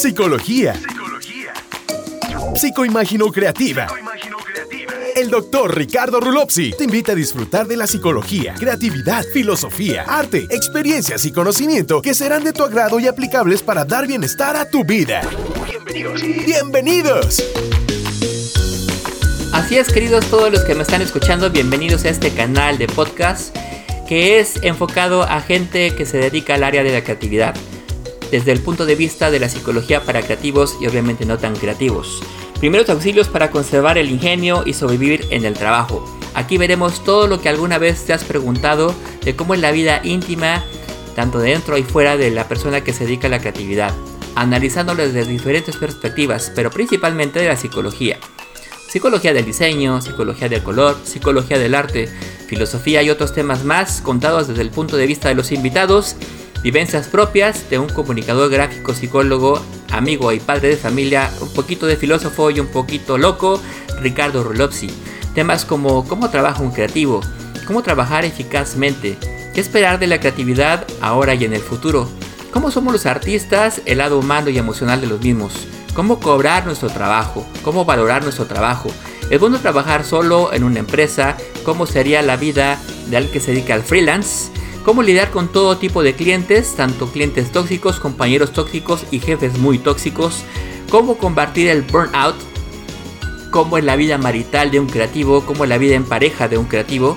Psicología. Psicoimagino creativa. El doctor Ricardo Rulopsi te invita a disfrutar de la psicología, creatividad, filosofía, arte, experiencias y conocimiento que serán de tu agrado y aplicables para dar bienestar a tu vida. Bienvenidos. Bienvenidos. Así es, queridos todos los que me están escuchando, bienvenidos a este canal de podcast que es enfocado a gente que se dedica al área de la creatividad, desde el punto de vista de la psicología para creativos y obviamente no tan creativos. Primeros auxilios para conservar el ingenio y sobrevivir en el trabajo. Aquí veremos todo lo que alguna vez te has preguntado de cómo es la vida íntima, tanto dentro y fuera de la persona que se dedica a la creatividad, analizándolo desde diferentes perspectivas, pero principalmente de la psicología. Psicología del diseño, psicología del color, psicología del arte, filosofía y otros temas más contados desde el punto de vista de los invitados, vivencias propias de un comunicador gráfico, psicólogo, amigo y padre de familia, un poquito de filósofo y un poquito loco, Ricardo Rulopsi. Temas como cómo trabaja un creativo, cómo trabajar eficazmente, qué esperar de la creatividad ahora y en el futuro, cómo somos los artistas, el lado humano y emocional de los mismos, cómo cobrar nuestro trabajo, cómo valorar nuestro trabajo, ¿Es bueno trabajar solo en una empresa? ¿Cómo sería la vida de alguien que se dedica al freelance? ¿Cómo lidiar con todo tipo de clientes, tanto clientes tóxicos, compañeros tóxicos y jefes muy tóxicos? ¿Cómo combatir el burnout? ¿Cómo es la vida marital de un creativo? ¿Cómo es la vida en pareja de un creativo?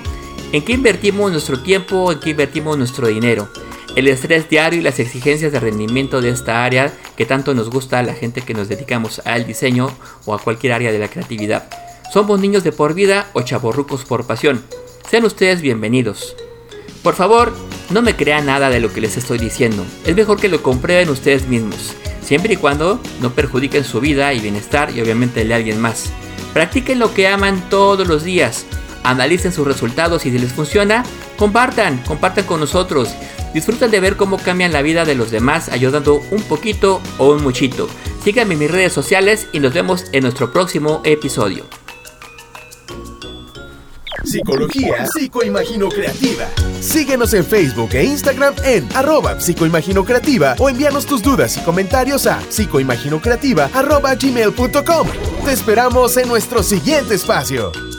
¿En qué invertimos nuestro tiempo? ¿En qué invertimos nuestro dinero? El estrés diario y las exigencias de rendimiento de esta área que tanto nos gusta a la gente que nos dedicamos al diseño o a cualquier área de la creatividad. ¿Somos niños de por vida o chaborrucos por pasión? Sean ustedes bienvenidos. Por favor, no me crean nada de lo que les estoy diciendo. Es mejor que lo comprueben ustedes mismos, siempre y cuando no perjudiquen su vida y bienestar y obviamente el de alguien más. Practiquen lo que aman todos los días. Analicen sus resultados y si les funciona, compartan, compartan con nosotros. Disfruten de ver cómo cambian la vida de los demás ayudando un poquito o un muchito. Síganme en mis redes sociales y nos vemos en nuestro próximo episodio. Psicología Psicoimagino Creativa. Síguenos en Facebook e Instagram en arroba psicoimagino creativa o envíanos tus dudas y comentarios a psicoimaginocreativa arroba gmail.com. Te esperamos en nuestro siguiente espacio.